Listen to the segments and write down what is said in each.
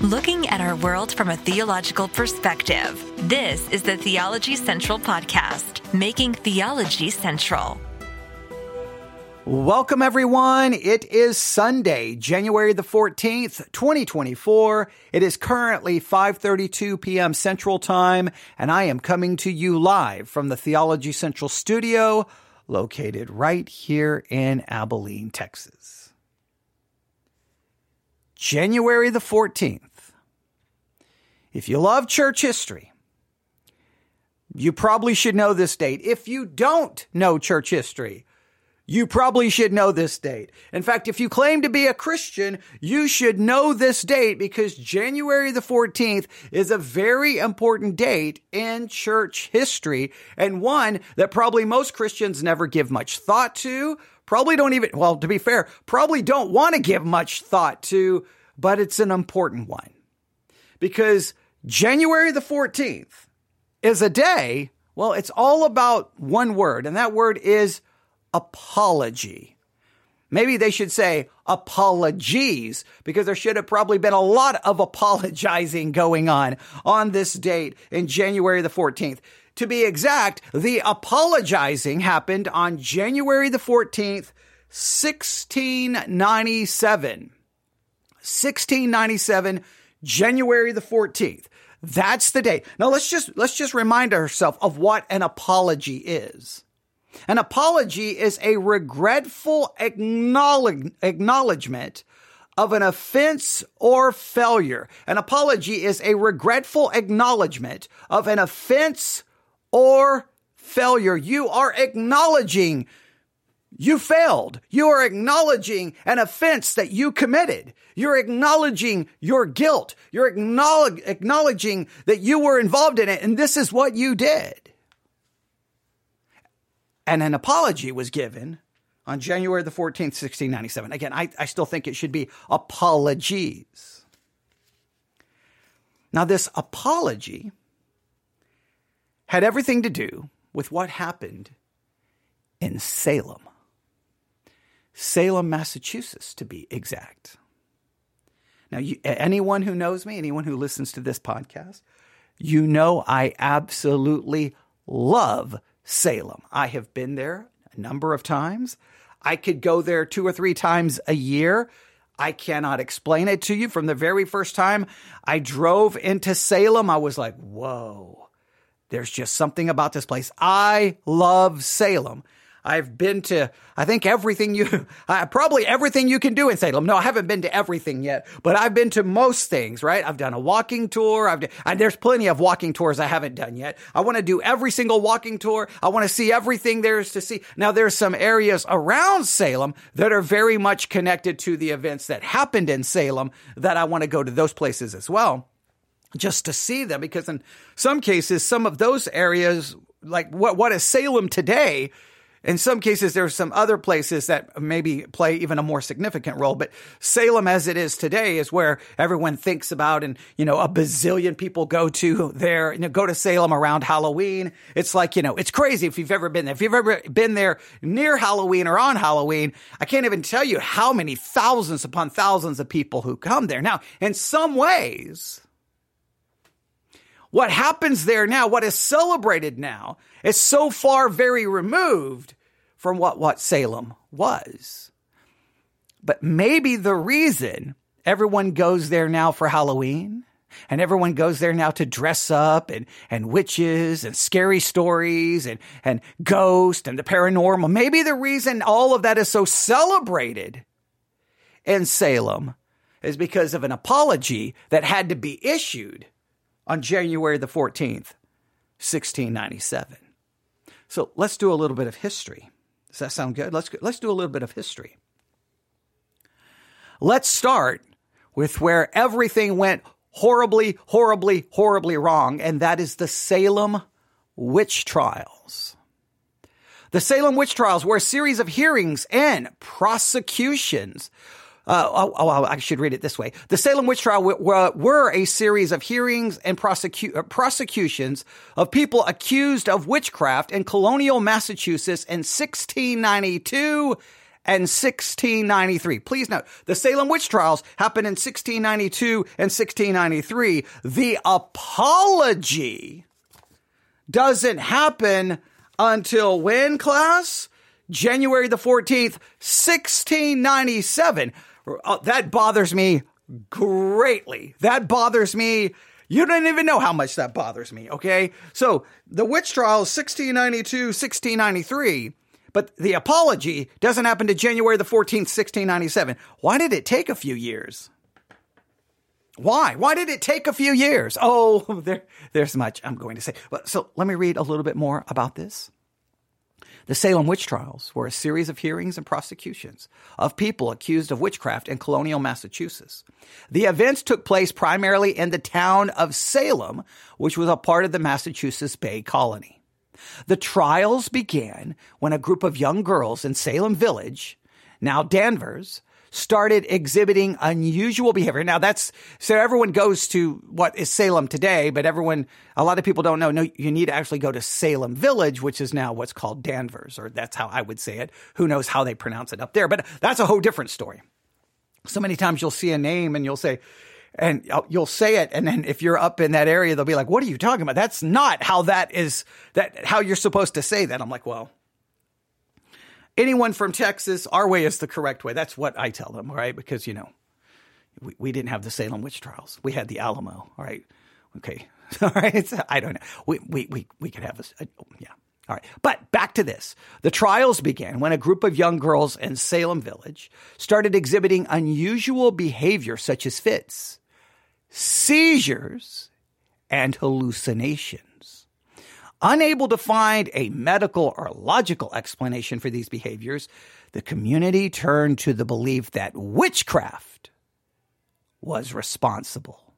looking at our world from a theological perspective. This is the Theology Central Podcast, making theology central. Welcome, everyone. It is Sunday, January the 14th, 2024. It is currently 5.32 p.m. Central Time, and I am coming to you live from the Theology Central studio located right here in Abilene, Texas. January the 14th. If you love church history, you probably should know this date. If you don't know church history, you probably should know this date. In fact, if you claim to be a Christian, you should know this date because January the 14th is a very important date in church history and one that probably most Christians never give much thought to. Probably don't even, well, to be fair, probably don't want to give much thought to, but it's an important one because January the 14th is a day, well, it's all about one word, and that word is apology. Maybe they should say apologies because there should have probably been a lot of apologizing going on on this date in January the 14th. To be exact, the apologizing happened on January the 14th, 1697. 1697 January the 14th. That's the day. Now let's just, let's just remind ourselves of what an apology is. An apology is a regretful acknowledge, acknowledgement of an offense or failure. An apology is a regretful acknowledgement of an offense or failure. You are acknowledging you failed. You are acknowledging an offense that you committed. You're acknowledging your guilt. You're acknowledging that you were involved in it and this is what you did. And an apology was given on January the 14th, 1697. Again, I, I still think it should be apologies. Now, this apology had everything to do with what happened in Salem. Salem, Massachusetts, to be exact. Now, you, anyone who knows me, anyone who listens to this podcast, you know I absolutely love Salem. I have been there a number of times. I could go there two or three times a year. I cannot explain it to you. From the very first time I drove into Salem, I was like, whoa, there's just something about this place. I love Salem. I've been to, I think everything you, uh, probably everything you can do in Salem. No, I haven't been to everything yet, but I've been to most things, right? I've done a walking tour. I've, and there's plenty of walking tours I haven't done yet. I want to do every single walking tour. I want to see everything there is to see. Now there's some areas around Salem that are very much connected to the events that happened in Salem that I want to go to those places as well just to see them because in some cases some of those areas like what what is Salem today in some cases, there's some other places that maybe play even a more significant role, but Salem as it is today is where everyone thinks about and, you know, a bazillion people go to there, you know, go to Salem around Halloween. It's like, you know, it's crazy if you've ever been there. If you've ever been there near Halloween or on Halloween, I can't even tell you how many thousands upon thousands of people who come there. Now, in some ways, what happens there now, what is celebrated now, is so far very removed from what, what Salem was. But maybe the reason everyone goes there now for Halloween and everyone goes there now to dress up and, and witches and scary stories and, and ghosts and the paranormal. Maybe the reason all of that is so celebrated in Salem is because of an apology that had to be issued on January the 14th, 1697. So let's do a little bit of history. Does that sound good? Let's, let's do a little bit of history. Let's start with where everything went horribly, horribly, horribly wrong, and that is the Salem witch trials. The Salem witch trials were a series of hearings and prosecutions uh, oh, oh, I should read it this way. The Salem witch trial were, were a series of hearings and prosecu- uh, prosecutions of people accused of witchcraft in colonial Massachusetts in 1692 and 1693. Please note, the Salem witch trials happened in 1692 and 1693. The apology doesn't happen until when, class? January the 14th, 1697. Uh, that bothers me greatly. That bothers me. You don't even know how much that bothers me, okay? So the witch trials, 1692, 1693, but the apology doesn't happen to January the 14th, 1697. Why did it take a few years? Why? Why did it take a few years? Oh, there, there's much I'm going to say. So let me read a little bit more about this. The Salem witch trials were a series of hearings and prosecutions of people accused of witchcraft in colonial Massachusetts. The events took place primarily in the town of Salem, which was a part of the Massachusetts Bay Colony. The trials began when a group of young girls in Salem Village, now Danvers, started exhibiting unusual behavior. Now that's, so everyone goes to what is Salem today, but everyone, a lot of people don't know, no, you need to actually go to Salem Village, which is now what's called Danvers, or that's how I would say it. Who knows how they pronounce it up there, but that's a whole different story. So many times you'll see a name and you'll say, and you'll say it and then if you're up in that area they'll be like what are you talking about that's not how that is that how you're supposed to say that i'm like well anyone from Texas, our way is the correct way. That's what I tell them, right? Because, you know, we, we didn't have the Salem witch trials. We had the Alamo, all right? Okay. All right. I don't know. We, we, we, we could have a, yeah. All right. But back to this. The trials began when a group of young girls in Salem Village started exhibiting unusual behavior such as fits, seizures, and hallucination. Unable to find a medical or logical explanation for these behaviors, the community turned to the belief that witchcraft was responsible.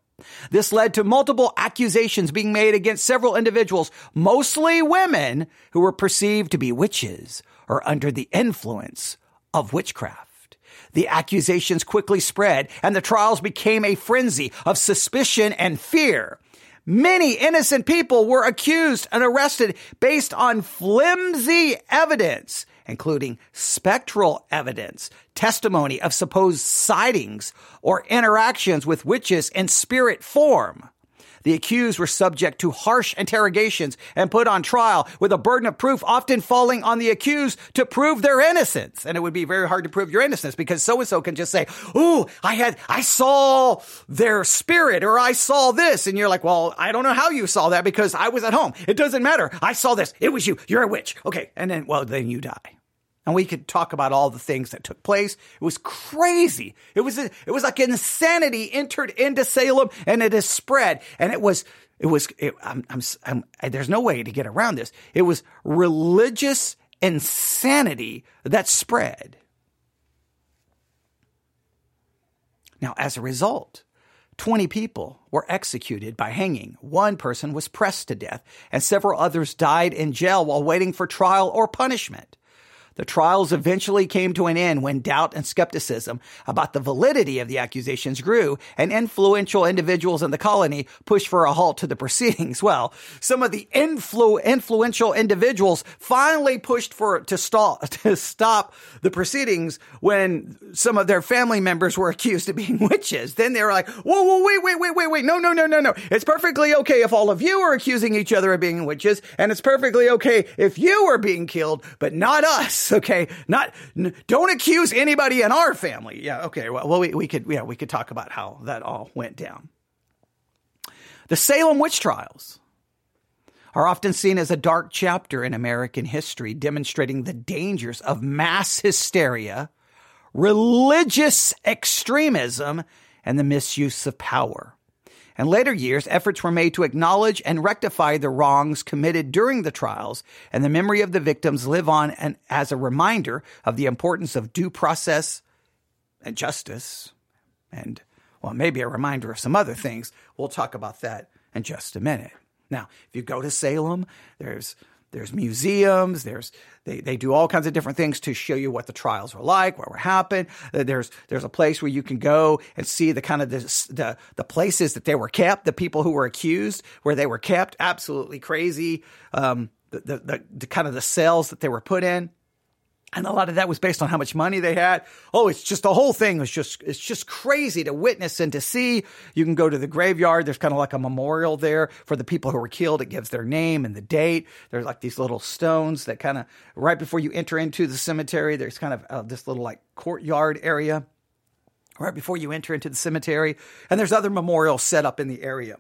This led to multiple accusations being made against several individuals, mostly women who were perceived to be witches or under the influence of witchcraft. The accusations quickly spread and the trials became a frenzy of suspicion and fear. Many innocent people were accused and arrested based on flimsy evidence, including spectral evidence, testimony of supposed sightings, or interactions with witches in spirit form. The accused were subject to harsh interrogations and put on trial with a burden of proof often falling on the accused to prove their innocence. And it would be very hard to prove your innocence because so and so can just say, Ooh, I had, I saw their spirit or I saw this. And you're like, well, I don't know how you saw that because I was at home. It doesn't matter. I saw this. It was you. You're a witch. Okay. And then, well, then you die. And we could talk about all the things that took place. It was crazy. It was, it was like insanity entered into Salem and it has spread. And it was, it was, it, I'm, I'm, I'm, there's no way to get around this. It was religious insanity that spread. Now, as a result, 20 people were executed by hanging. One person was pressed to death, and several others died in jail while waiting for trial or punishment. The trials eventually came to an end when doubt and skepticism about the validity of the accusations grew, and influential individuals in the colony pushed for a halt to the proceedings. Well, some of the influ- influential individuals finally pushed for to stop to stop the proceedings when some of their family members were accused of being witches. Then they were like, "Whoa, whoa, wait, wait, wait, wait, wait! No, no, no, no, no! It's perfectly okay if all of you are accusing each other of being witches, and it's perfectly okay if you are being killed, but not us." Okay. Not, n- don't accuse anybody in our family. Yeah. Okay. Well, well, we, we could, yeah, we could talk about how that all went down. The Salem witch trials are often seen as a dark chapter in American history, demonstrating the dangers of mass hysteria, religious extremism, and the misuse of power. In later years, efforts were made to acknowledge and rectify the wrongs committed during the trials, and the memory of the victims live on and as a reminder of the importance of due process and justice, and, well, maybe a reminder of some other things. We'll talk about that in just a minute. Now, if you go to Salem, there's there's museums. There's they, they do all kinds of different things to show you what the trials were like, what happened. Uh, there's there's a place where you can go and see the kind of the the, the places that they were kept, the people who were accused, where they were kept. Absolutely crazy. Um, the, the, the, the kind of the cells that they were put in. And a lot of that was based on how much money they had. Oh, it's just the whole thing was just, it's just crazy to witness and to see. You can go to the graveyard. There's kind of like a memorial there for the people who were killed. It gives their name and the date. There's like these little stones that kind of, right before you enter into the cemetery, there's kind of uh, this little like courtyard area right before you enter into the cemetery. And there's other memorials set up in the area.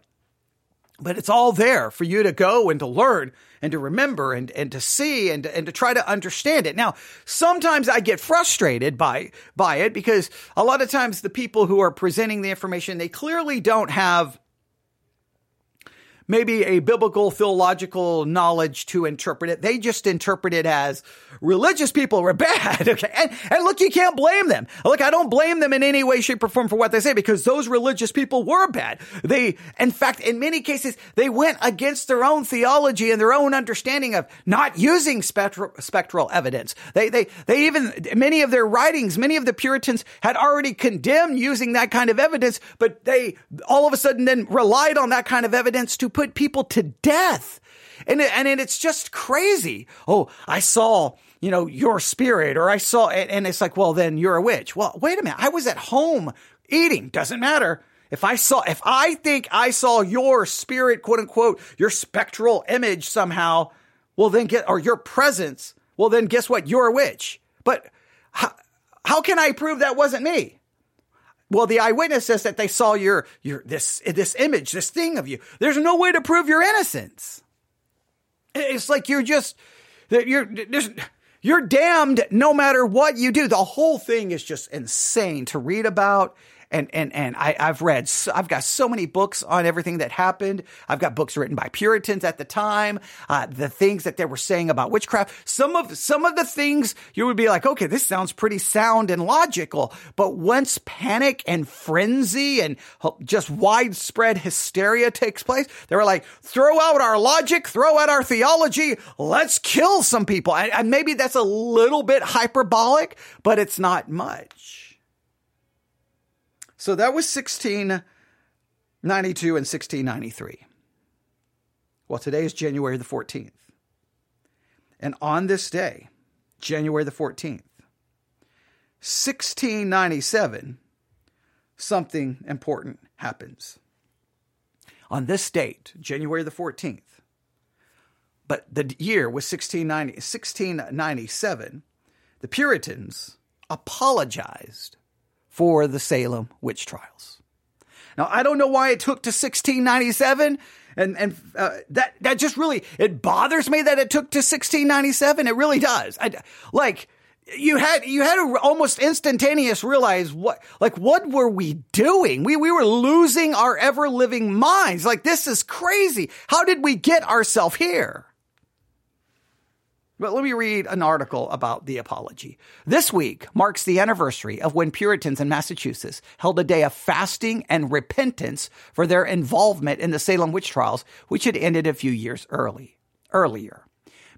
But it's all there for you to go and to learn and to remember and, and to see and, and to try to understand it. Now, sometimes I get frustrated by, by it because a lot of times the people who are presenting the information, they clearly don't have maybe a biblical philological knowledge to interpret it. They just interpret it as religious people were bad. Okay. And, and look, you can't blame them. Look, I don't blame them in any way, shape, or form for what they say because those religious people were bad. They, in fact, in many cases, they went against their own theology and their own understanding of not using spectral, spectral evidence. They, they, they even, many of their writings, many of the Puritans had already condemned using that kind of evidence, but they all of a sudden then relied on that kind of evidence to put people to death. And, and it's just crazy. Oh, I saw, you know, your spirit or I saw, it, and it's like, well, then you're a witch. Well, wait a minute. I was at home eating. Doesn't matter. If I saw, if I think I saw your spirit, quote unquote, your spectral image somehow, well, then get, or your presence, well, then guess what? You're a witch. But how, how can I prove that wasn't me? Well, the eyewitness says that they saw your, your, this, this image, this thing of you. There's no way to prove your innocence. It's like you're just, you're, you're damned no matter what you do. The whole thing is just insane to read about and and and I, I've read, so, I've got so many books on everything that happened. I've got books written by Puritans at the time, uh, the things that they were saying about witchcraft. Some of some of the things you would be like, okay, this sounds pretty sound and logical, but once panic and frenzy and just widespread hysteria takes place, they were like, throw out our logic, throw out our theology, let's kill some people. And, and maybe that's a little bit hyperbolic, but it's not much. So that was 1692 and 1693. Well, today is January the 14th. And on this day, January the 14th, 1697, something important happens. On this date, January the 14th, but the year was 1690, 1697, the Puritans apologized for the Salem witch trials. Now, I don't know why it took to 1697 and and uh, that that just really it bothers me that it took to 1697 it really does. I, like you had you had to almost instantaneous realize what like what were we doing? We we were losing our ever living minds. Like this is crazy. How did we get ourselves here but let me read an article about the apology. This week marks the anniversary of when Puritans in Massachusetts held a day of fasting and repentance for their involvement in the Salem witch trials, which had ended a few years early, earlier.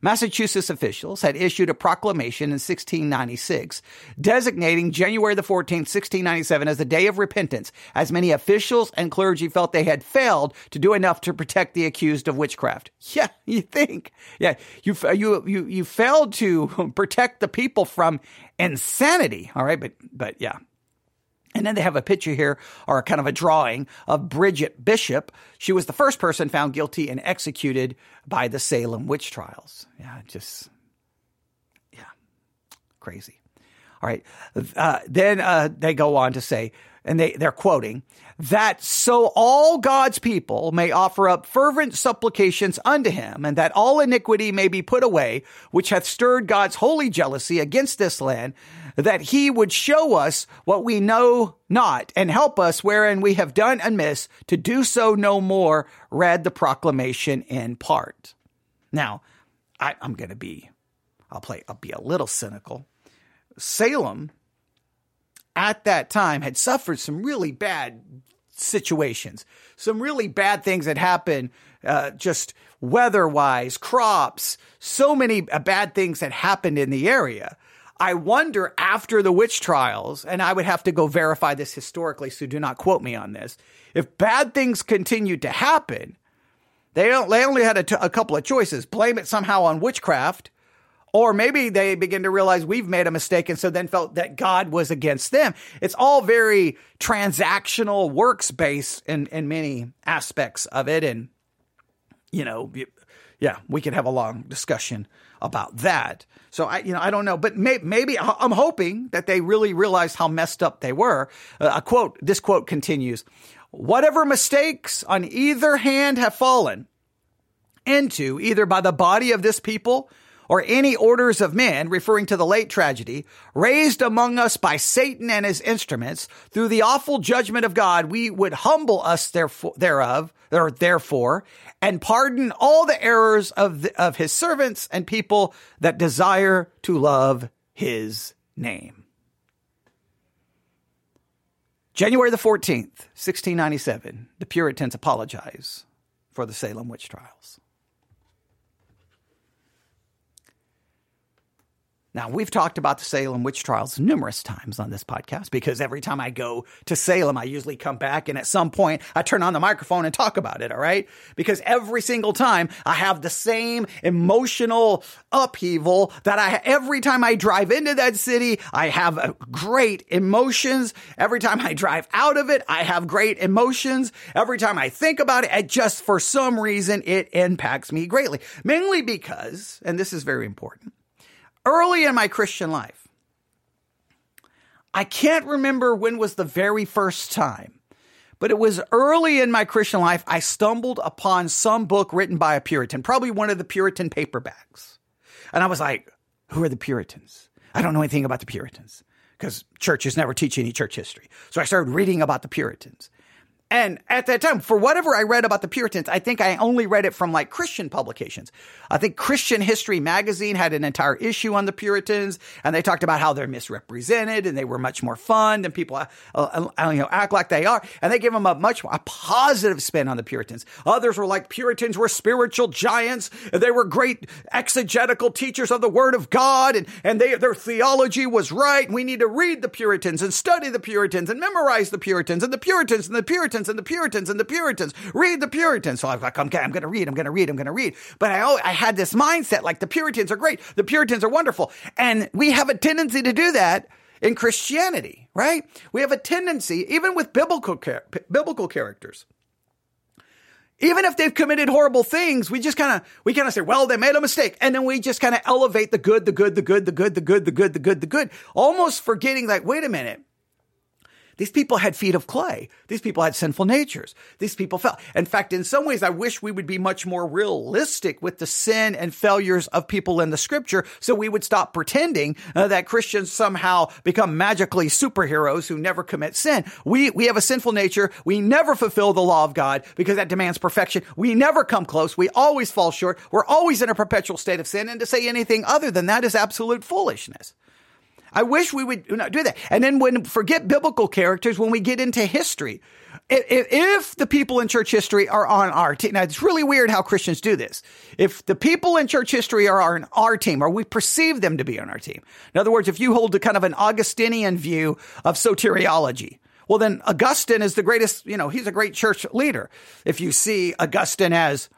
Massachusetts officials had issued a proclamation in 1696 designating January the 14th, 1697 as the day of repentance, as many officials and clergy felt they had failed to do enough to protect the accused of witchcraft. Yeah, you think. Yeah, you you you you failed to protect the people from insanity, all right? But but yeah, and then they have a picture here, or kind of a drawing of Bridget Bishop. She was the first person found guilty and executed by the Salem witch trials. Yeah, just, yeah, crazy. All right. Uh, then uh, they go on to say, and they, they're quoting, that so all God's people may offer up fervent supplications unto him, and that all iniquity may be put away, which hath stirred God's holy jealousy against this land, that he would show us what we know not, and help us wherein we have done amiss, to do so no more, read the proclamation in part. Now, I, I'm going to be, I'll play, I'll be a little cynical. Salem at that time had suffered some really bad situations, some really bad things that happened, uh, just weather wise, crops, so many uh, bad things that happened in the area. I wonder after the witch trials, and I would have to go verify this historically, so do not quote me on this. If bad things continued to happen, they don't, they only had a, t- a couple of choices: blame it somehow on witchcraft, Or maybe they begin to realize we've made a mistake and so then felt that God was against them. It's all very transactional works based in, in many aspects of it. And, you know, yeah, we could have a long discussion about that. So I, you know, I don't know, but may, maybe I'm hoping that they really realized how messed up they were. Uh, a quote, this quote continues, whatever mistakes on either hand have fallen into either by the body of this people or any orders of men, referring to the late tragedy, raised among us by Satan and his instruments, through the awful judgment of God, we would humble us therefore, thereof, or therefore, and pardon all the errors of, the, of his servants and people that desire to love his name. January the 14th, 1697, the Puritans apologize for the Salem witch trials. Now, we've talked about the Salem witch trials numerous times on this podcast because every time I go to Salem, I usually come back and at some point I turn on the microphone and talk about it. All right. Because every single time I have the same emotional upheaval that I, every time I drive into that city, I have uh, great emotions. Every time I drive out of it, I have great emotions. Every time I think about it, it just for some reason, it impacts me greatly. Mainly because, and this is very important, early in my Christian life. I can't remember when was the very first time, but it was early in my Christian life. I stumbled upon some book written by a Puritan, probably one of the Puritan paperbacks. And I was like, who are the Puritans? I don't know anything about the Puritans because churches never teach any church history. So I started reading about the Puritans. And at that time, for whatever I read about the Puritans, I think I only read it from like Christian publications. I think Christian History magazine had an entire issue on the Puritans, and they talked about how they're misrepresented and they were much more fun than people uh, uh, uh, you know act like they are, and they give them a much a positive spin on the Puritans. Others were like Puritans were spiritual giants, they were great exegetical teachers of the Word of God, and and they, their theology was right. We need to read the Puritans and study the Puritans and memorize the Puritans and the Puritans and the Puritans Puritans and the Puritans and the Puritans. Read the Puritans. So I'm like, okay, I'm going to read, I'm going to read, I'm going to read. But I, I had this mindset like the Puritans are great. The Puritans are wonderful. And we have a tendency to do that in Christianity, right? We have a tendency, even with biblical, biblical characters, even if they've committed horrible things, we just kind of, we kind of say, well, they made a mistake. And then we just kind of elevate the good, the good, the good, the good, the good, the good, the good, the good, almost forgetting like, wait a minute. These people had feet of clay. These people had sinful natures. These people fell. In fact, in some ways, I wish we would be much more realistic with the sin and failures of people in the scripture so we would stop pretending uh, that Christians somehow become magically superheroes who never commit sin. We, we have a sinful nature. We never fulfill the law of God because that demands perfection. We never come close. We always fall short. We're always in a perpetual state of sin. And to say anything other than that is absolute foolishness. I wish we would not do that. And then when forget biblical characters, when we get into history, if, the people in church history are on our team, now it's really weird how Christians do this. If the people in church history are on our team, or we perceive them to be on our team, in other words, if you hold a kind of an Augustinian view of soteriology, well, then Augustine is the greatest, you know, he's a great church leader. If you see Augustine as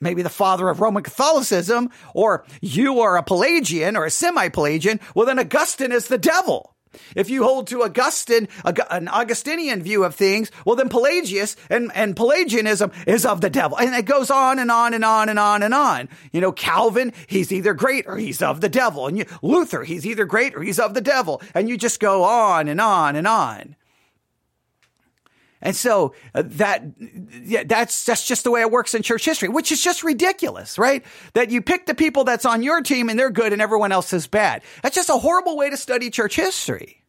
maybe the father of Roman Catholicism, or you are a Pelagian or a semi-Pelagian, well then Augustine is the devil. If you hold to Augustine, an Augustinian view of things, well then Pelagius and, and Pelagianism is of the devil. And it goes on and on and on and on and on. You know, Calvin, he's either great or he's of the devil. And you, Luther, he's either great or he's of the devil. And you just go on and on and on. And so uh, that yeah, that's that's just the way it works in church history, which is just ridiculous, right? That you pick the people that's on your team and they're good and everyone else is bad. That's just a horrible way to study church history.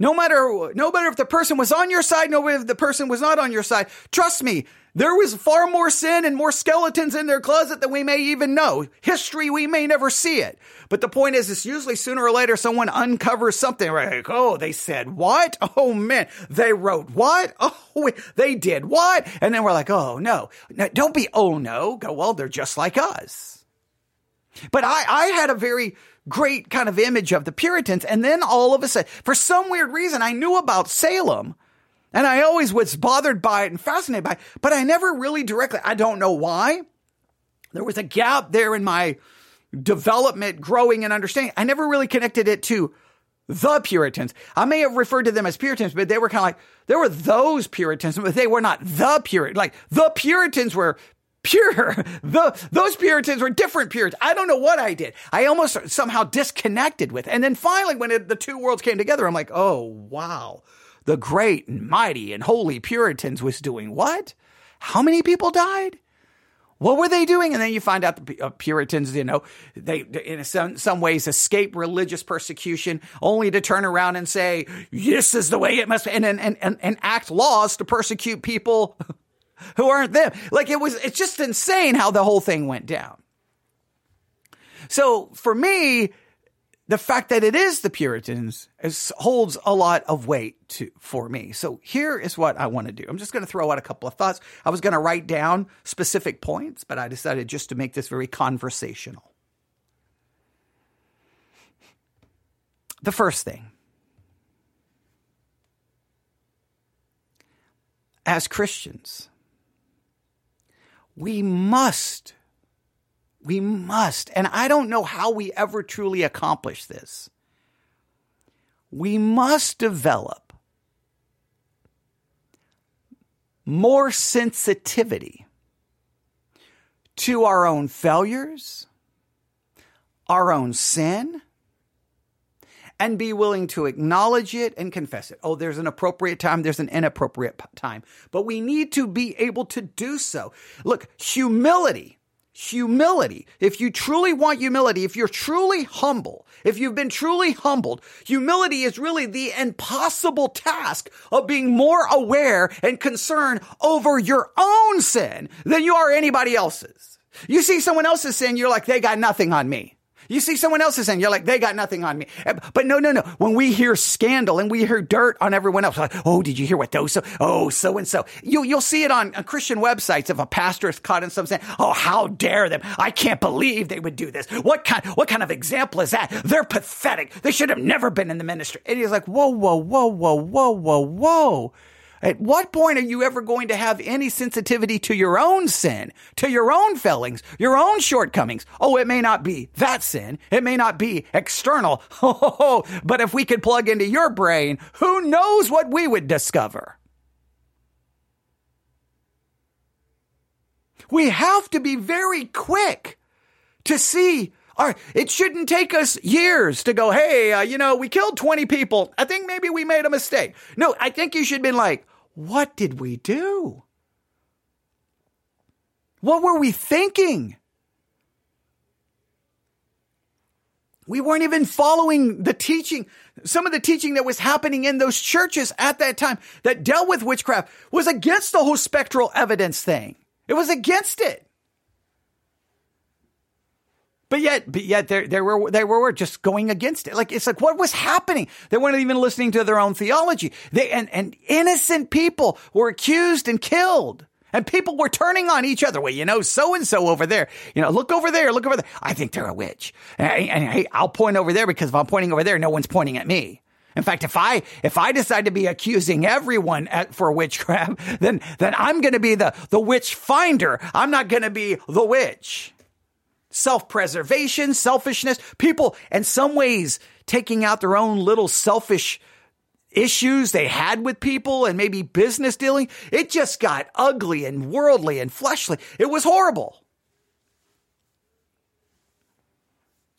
No matter no matter if the person was on your side, no matter if the person was not on your side, trust me, there was far more sin and more skeletons in their closet than we may even know. History, we may never see it. But the point is, it's usually sooner or later someone uncovers something like, oh, they said what? Oh man, they wrote what? Oh, they did what? And then we're like, oh no. Now, don't be, oh no. Go, well, they're just like us. But I, I had a very great kind of image of the Puritans. And then all of a sudden, for some weird reason, I knew about Salem and I always was bothered by it and fascinated by it, but I never really directly, I don't know why. There was a gap there in my development, growing, and understanding. I never really connected it to the Puritans. I may have referred to them as Puritans, but they were kind of like, there were those Puritans, but they were not the Puritan. Like the Puritans were pure. The, those Puritans were different Puritans. I don't know what I did. I almost somehow disconnected with. And then finally, when it, the two worlds came together, I'm like, oh, wow. The great and mighty and holy Puritans was doing what? How many people died? What were they doing? And then you find out the uh, Puritans, you know, they, in some, some ways, escape religious persecution only to turn around and say, this is the way it must be, and, and, and, and act laws to persecute people who aren't them. Like it was, it's just insane how the whole thing went down. So for me, the fact that it is the Puritans is, holds a lot of weight to, for me. So here is what I want to do. I'm just going to throw out a couple of thoughts. I was going to write down specific points, but I decided just to make this very conversational. The first thing as Christians, we must we must, and I don't know how we ever truly accomplish this. We must develop more sensitivity to our own failures, our own sin, and be willing to acknowledge it and confess it. Oh, there's an appropriate time, there's an inappropriate time, but we need to be able to do so. Look, humility humility. If you truly want humility, if you're truly humble, if you've been truly humbled, humility is really the impossible task of being more aware and concerned over your own sin than you are anybody else's. You see someone else's sin, you're like, they got nothing on me. You see someone else's sin, you're like, they got nothing on me. Eh, but no, no, no. When we hear scandal and we hear dirt on everyone else, like, oh, did you hear what those? So, oh, so and so. You, you'll see it on, on Christian websites if a pastor is caught in something. Oh, how dare them? I can't believe they would do this. What kind, what kind of example is that? They're pathetic. They should have never been in the ministry. And he's like, whoa, whoa, whoa, whoa, whoa, whoa, whoa. At what point are you ever going to have any sensitivity to your own sin, to your own failings, your own shortcomings? Oh, it may not be that sin. It may not be external. but if we could plug into your brain, who knows what we would discover? We have to be very quick to see it shouldn't take us years to go, hey, uh, you know, we killed 20 people. I think maybe we made a mistake. No, I think you should have been like, what did we do? What were we thinking? We weren't even following the teaching. Some of the teaching that was happening in those churches at that time that dealt with witchcraft was against the whole spectral evidence thing. It was against it. But yet, but yet they, they were, they were just going against it. Like, it's like, what was happening? They weren't even listening to their own theology. They, and, and innocent people were accused and killed. And people were turning on each other. Well, you know, so and so over there. You know, look over there, look over there. I think they're a witch. And, hey, I'll point over there because if I'm pointing over there, no one's pointing at me. In fact, if I if I decide to be accusing everyone at, for witchcraft, then then I'm going to be the the witch finder. I'm not going to be the witch self preservation, selfishness, people in some ways taking out their own little selfish issues they had with people and maybe business dealing. It just got ugly and worldly and fleshly. It was horrible.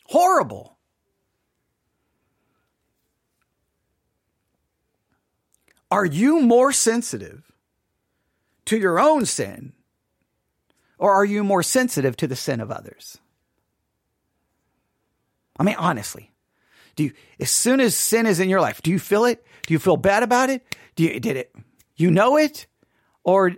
Horrible. Are you more sensitive to your own sin or are you more sensitive to the sin of others? I mean, honestly, do you, as soon as sin is in your life, do you feel it? Do you feel bad about it? Do you, did it, you know it? Or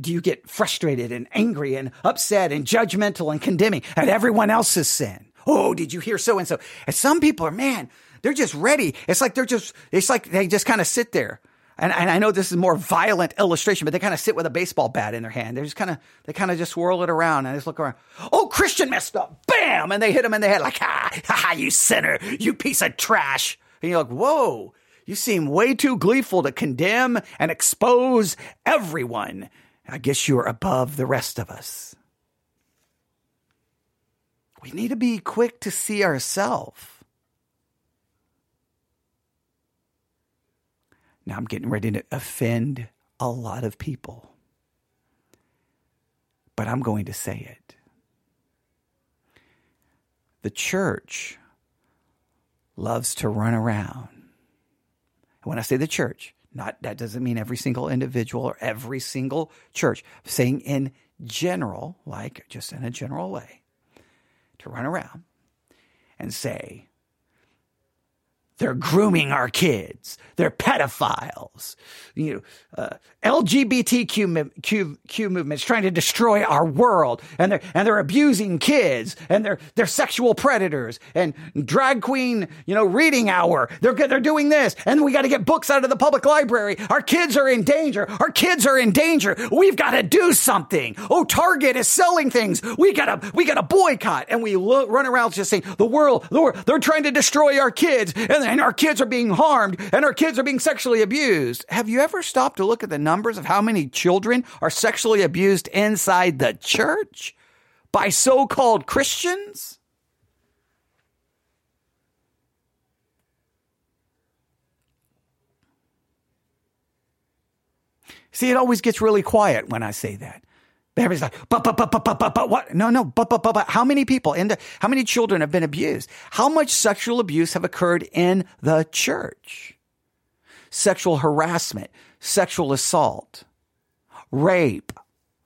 do you get frustrated and angry and upset and judgmental and condemning at everyone else's sin? Oh, did you hear so and so? And some people are, man, they're just ready. It's like they're just, it's like they just kind of sit there and, and I know this is more violent illustration, but they kind of sit with a baseball bat in their hand. They just kind of, they kind of just swirl it around and just look around. Oh, Christian messed up. Bam! And they hit him in the head like, ha, ha, ha, you sinner, you piece of trash. And you're like, whoa, you seem way too gleeful to condemn and expose everyone. I guess you're above the rest of us. we need to be quick to see ourselves. Now I'm getting ready to offend a lot of people, but I'm going to say it. The church loves to run around. And when I say the church, not that doesn't mean every single individual or every single church. I'm saying in general, like just in a general way, to run around and say, they're grooming our kids. They're pedophiles. You know, uh, LGBTQ Q, Q movements trying to destroy our world, and they're and they're abusing kids, and they're they're sexual predators, and drag queen, you know, reading hour. They're they're doing this, and we got to get books out of the public library. Our kids are in danger. Our kids are in danger. We've got to do something. Oh, Target is selling things. We gotta we gotta boycott, and we look, run around just saying the world, the world, they're trying to destroy our kids, and and our kids are being harmed and our kids are being sexually abused. Have you ever stopped to look at the numbers of how many children are sexually abused inside the church by so called Christians? See, it always gets really quiet when I say that. Everybody's like, but, but, but, but, but, but, but, what? No, no, but, but, but, but, how many people in the, how many children have been abused? How much sexual abuse have occurred in the church? Sexual harassment, sexual assault, rape.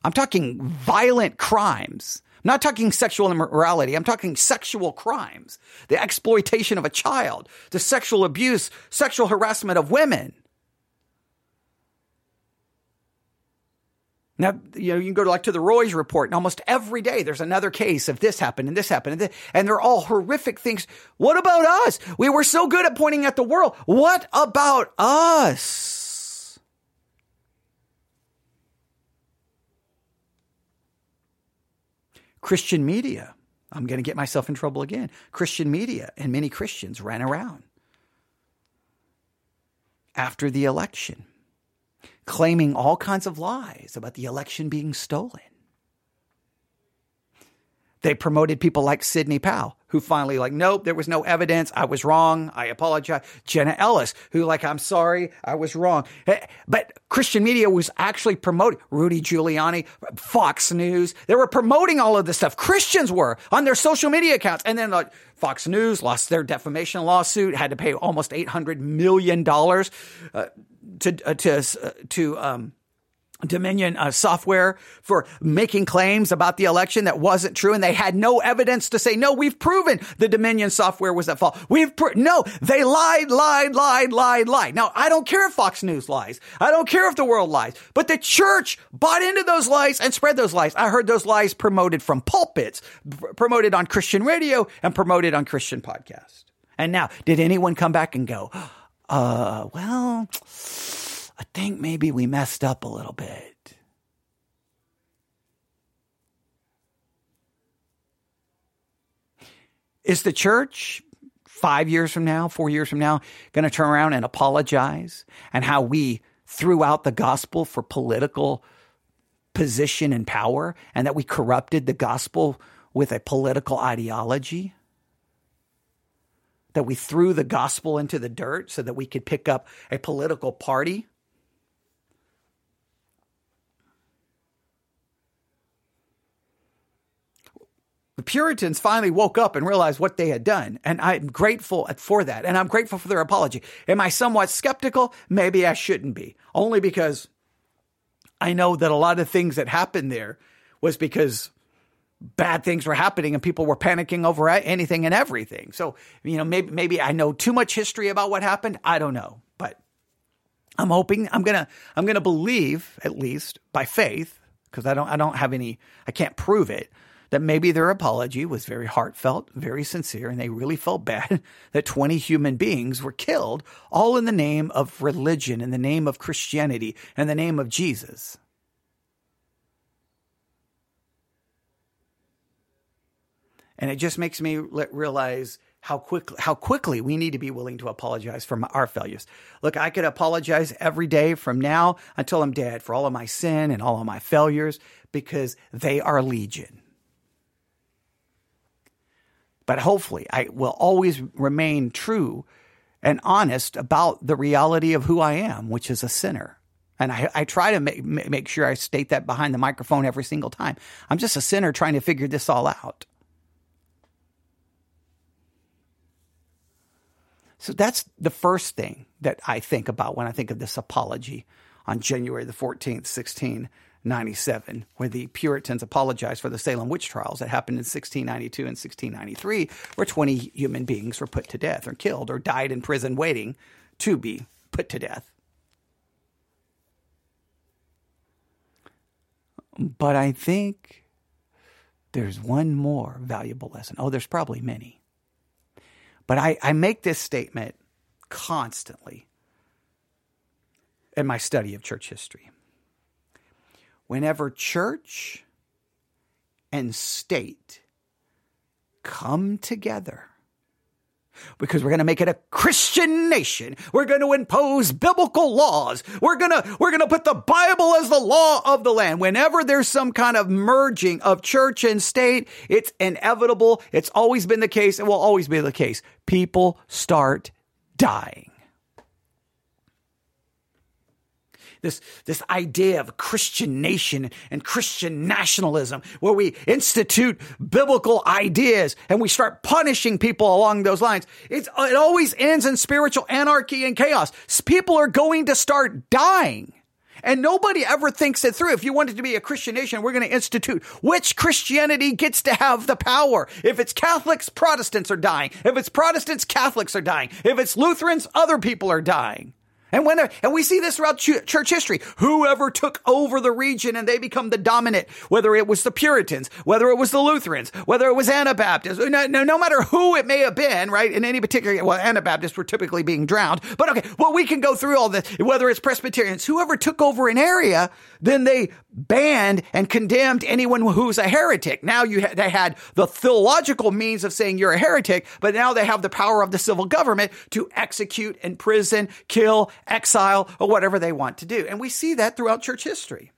I'm talking violent crimes. I'm not talking sexual immorality. I'm talking sexual crimes, the exploitation of a child, the sexual abuse, sexual harassment of women. Now, you know, you can go to like to the Roys report and almost every day there's another case of this happened and this happened and, this, and they're all horrific things. What about us? We were so good at pointing at the world. What about us? Christian media. I'm going to get myself in trouble again. Christian media and many Christians ran around after the election claiming all kinds of lies about the election being stolen. They promoted people like Sidney Powell, who finally like, nope, there was no evidence. I was wrong. I apologize. Jenna Ellis, who like, I'm sorry. I was wrong. Eh, but Christian media was actually promoting Rudy Giuliani, Fox News. They were promoting all of this stuff. Christians were on their social media accounts. And then Fox News lost their defamation lawsuit, had to pay almost $800 million uh, to, uh, to, uh, to, um, Dominion uh, software for making claims about the election that wasn't true, and they had no evidence to say no. We've proven the Dominion software was at fault. We've pro- no, they lied, lied, lied, lied, lied. Now I don't care if Fox News lies. I don't care if the world lies. But the church bought into those lies and spread those lies. I heard those lies promoted from pulpits, promoted on Christian radio, and promoted on Christian podcast. And now, did anyone come back and go, uh, well? I think maybe we messed up a little bit. Is the church five years from now, four years from now, going to turn around and apologize and how we threw out the gospel for political position and power and that we corrupted the gospel with a political ideology? That we threw the gospel into the dirt so that we could pick up a political party? The Puritans finally woke up and realized what they had done. And I'm grateful for that. And I'm grateful for their apology. Am I somewhat skeptical? Maybe I shouldn't be. Only because I know that a lot of things that happened there was because bad things were happening and people were panicking over anything and everything. So, you know, maybe, maybe I know too much history about what happened. I don't know, but I'm hoping I'm going to, I'm going to believe at least by faith because I don't, I don't have any, I can't prove it that maybe their apology was very heartfelt, very sincere, and they really felt bad that 20 human beings were killed, all in the name of religion, in the name of Christianity, in the name of Jesus. And it just makes me realize how quickly how quickly we need to be willing to apologize for our failures. Look, I could apologize every day from now until I'm dead for all of my sin and all of my failures because they are legion. But hopefully I will always remain true and honest about the reality of who I am, which is a sinner. And I, I try to make, make sure I state that behind the microphone every single time. I'm just a sinner trying to figure this all out. So that's the first thing that I think about when I think of this apology on January the 14th, 1697, where the Puritans apologized for the Salem witch trials that happened in 1692 and 1693, where 20 human beings were put to death or killed or died in prison waiting to be put to death. But I think there's one more valuable lesson. Oh, there's probably many. But I, I make this statement constantly in my study of church history. Whenever church and state come together, because we're going to make it a Christian nation. We're going to impose biblical laws. We're going to, we're going to put the Bible as the law of the land. Whenever there's some kind of merging of church and state, it's inevitable. It's always been the case. It will always be the case. People start dying. This, this idea of Christian nation and Christian nationalism, where we institute biblical ideas and we start punishing people along those lines. It's, it always ends in spiritual anarchy and chaos. People are going to start dying. And nobody ever thinks it through. If you want it to be a Christian nation, we're going to institute which Christianity gets to have the power. If it's Catholics, Protestants are dying. If it's Protestants, Catholics are dying. If it's Lutherans, other people are dying. And when and we see this throughout church history, whoever took over the region and they become the dominant, whether it was the Puritans, whether it was the Lutherans, whether it was Anabaptists, no, no, no matter who it may have been, right? In any particular, well, Anabaptists were typically being drowned, but okay, well, we can go through all this, whether it's Presbyterians, whoever took over an area, then they banned and condemned anyone who's a heretic. Now you ha- they had the theological means of saying you're a heretic, but now they have the power of the civil government to execute, imprison, kill, exile, or whatever they want to do. And we see that throughout church history.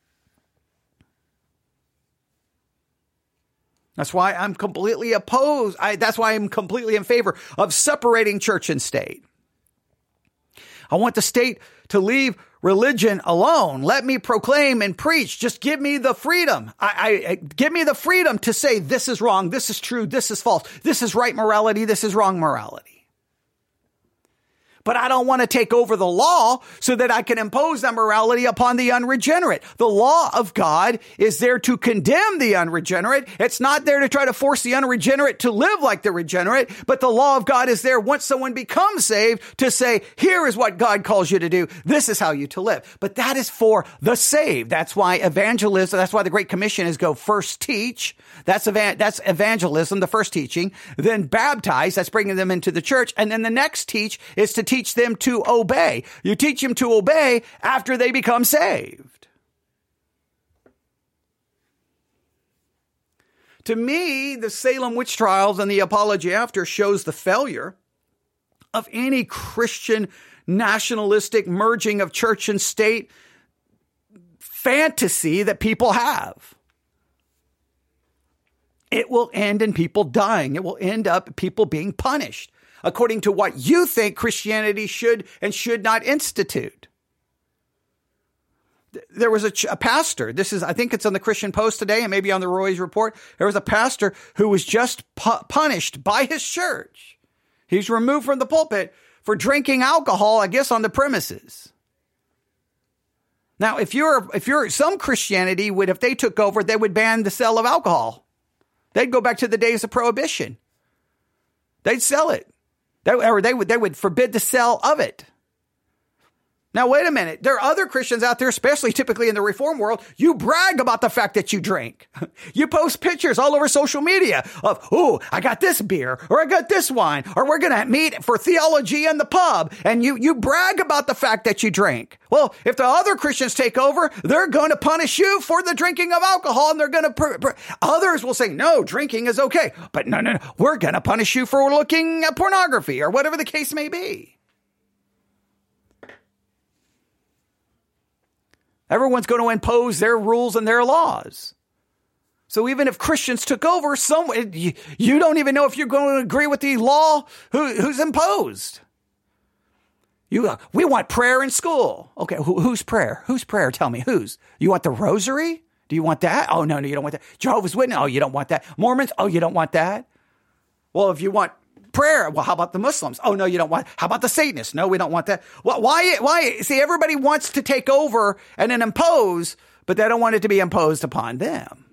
That's why I'm completely opposed. I, that's why I'm completely in favor of separating church and state. I want the state to leave religion alone. Let me proclaim and preach. Just give me the freedom. I, I, give me the freedom to say this is wrong, this is true, this is false, this is right morality, this is wrong morality but I don't want to take over the law so that I can impose that morality upon the unregenerate. The law of God is there to condemn the unregenerate. It's not there to try to force the unregenerate to live like the regenerate, but the law of God is there once someone becomes saved to say, here is what God calls you to do. This is how you to live. But that is for the saved. That's why evangelism, that's why the Great Commission is go first teach. That's, evan- that's evangelism, the first teaching. Then baptize, that's bringing them into the church. And then the next teach is to teach them to obey. You teach them to obey after they become saved. To me, the Salem witch trials and the apology after shows the failure of any Christian nationalistic merging of church and state fantasy that people have. It will end in people dying. It will end up people being punished according to what you think Christianity should and should not institute. There was a, a, pastor. This is, I think it's on the Christian Post today and maybe on the Roys Report. There was a pastor who was just pu- punished by his church. He's removed from the pulpit for drinking alcohol, I guess, on the premises. Now, if you're, if you're, some Christianity would, if they took over, they would ban the sale of alcohol. They'd go back to the days of prohibition. They'd sell it. They, or they would, they would forbid the sale of it. Now, wait a minute. There are other Christians out there, especially typically in the reform world. You brag about the fact that you drink. You post pictures all over social media of, oh, I got this beer or I got this wine or we're going to meet for theology in the pub. And you, you brag about the fact that you drink. Well, if the other Christians take over, they're going to punish you for the drinking of alcohol and they're going to, pr- pr- others will say, no, drinking is okay. But no, no, no, we're going to punish you for looking at pornography or whatever the case may be. Everyone's going to impose their rules and their laws. So even if Christians took over, some you, don't even know if you're going to agree with the law who, who's imposed. You, uh, we want prayer in school. Okay, who, whose prayer? Whose prayer? Tell me, who's? You want the rosary? Do you want that? Oh no, no, you don't want that. Jehovah's Witness? Oh, you don't want that. Mormons? Oh, you don't want that. Well, if you want prayer, well, how about the Muslims? Oh no, you don't want. How about the Satanists? No, we don't want that. Well, why? Why? See, everybody wants to take over and then impose, but they don't want it to be imposed upon them.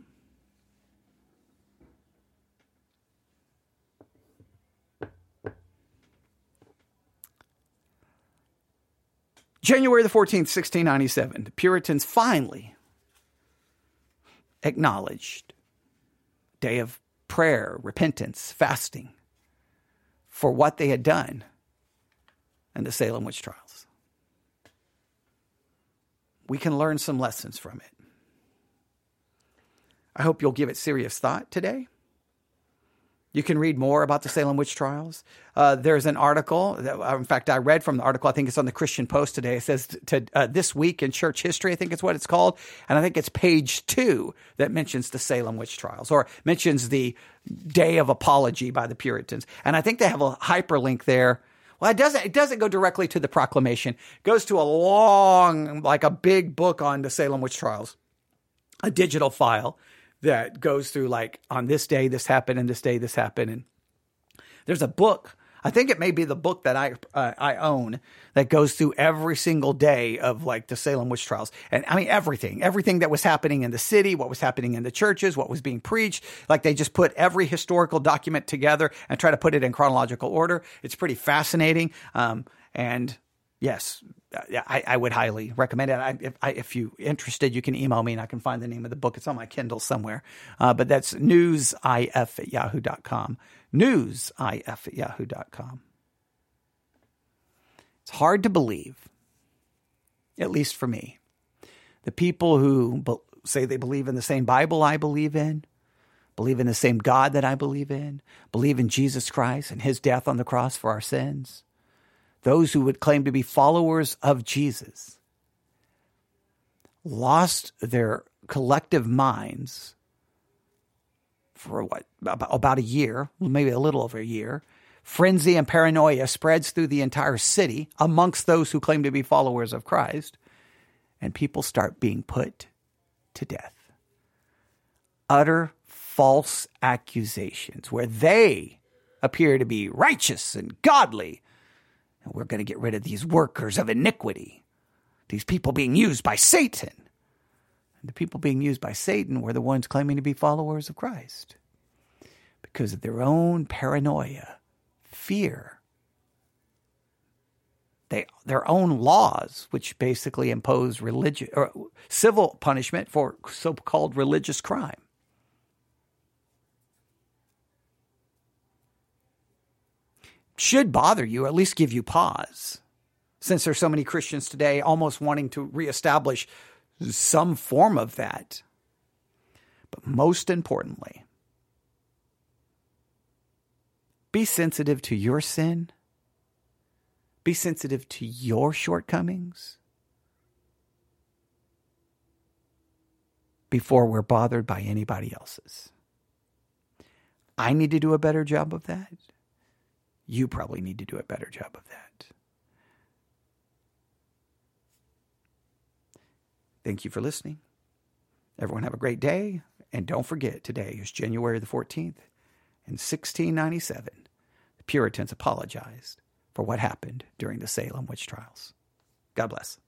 January the 14th, 1697, the Puritans finally acknowledged day of prayer, repentance, fasting for what they had done in the Salem witch trials. We can learn some lessons from it. I hope you'll give it serious thought today. You can read more about the Salem witch trials. Uh, there's an article. That, uh, in fact, I read from the article. I think it's on the Christian Post today. It says to, uh, this week in church history. I think it's what it's called, and I think it's page two that mentions the Salem witch trials or mentions the Day of Apology by the Puritans. And I think they have a hyperlink there. Well, it doesn't. It doesn't go directly to the proclamation. It goes to a long, like a big book on the Salem witch trials, a digital file that goes through like on this day this happened and this day this happened and there's a book I think it may be the book that I uh, I own that goes through every single day of like the Salem witch trials, and I mean everything, everything that was happening in the city, what was happening in the churches, what was being preached. Like they just put every historical document together and try to put it in chronological order. It's pretty fascinating, um, and yes, I, I, would highly recommend it. I, if, I, if you're interested, you can email me and I can find the name of the book. It's on my Kindle somewhere. Uh, but that's newsif at yahoo.com. Newsif at yahoo.com. It's hard to believe, at least for me. The people who be- say they believe in the same Bible I believe in, believe in the same God that I believe in, believe in Jesus Christ and his death on the cross for our sins those who would claim to be followers of Jesus, lost their collective minds for what about a year, maybe a little over a year. Frenzy and paranoia spreads through the entire city amongst those who claim to be followers of Christ, and people start being put to death. Utter false accusations where they appear to be righteous and godly we're going to get rid of these workers of iniquity, these people being used by Satan. And the people being used by Satan were the ones claiming to be followers of Christ because of their own paranoia, fear. They, their own laws, which basically impose religious or civil punishment for so-called religious crime. Should bother you, at least give you pause. Since there's so many Christians today almost wanting to reestablish some form of that. But most importantly, be sensitive to your sin. Be sensitive to your shortcomings before we're bothered by anybody else's. I need to do a better job of that. You probably need to do a better job of that. Thank you for listening. Everyone have a great day. And don't forget, today is January the 14th. In 1697, the Puritans apologized for what happened during the Salem witch trials. God bless.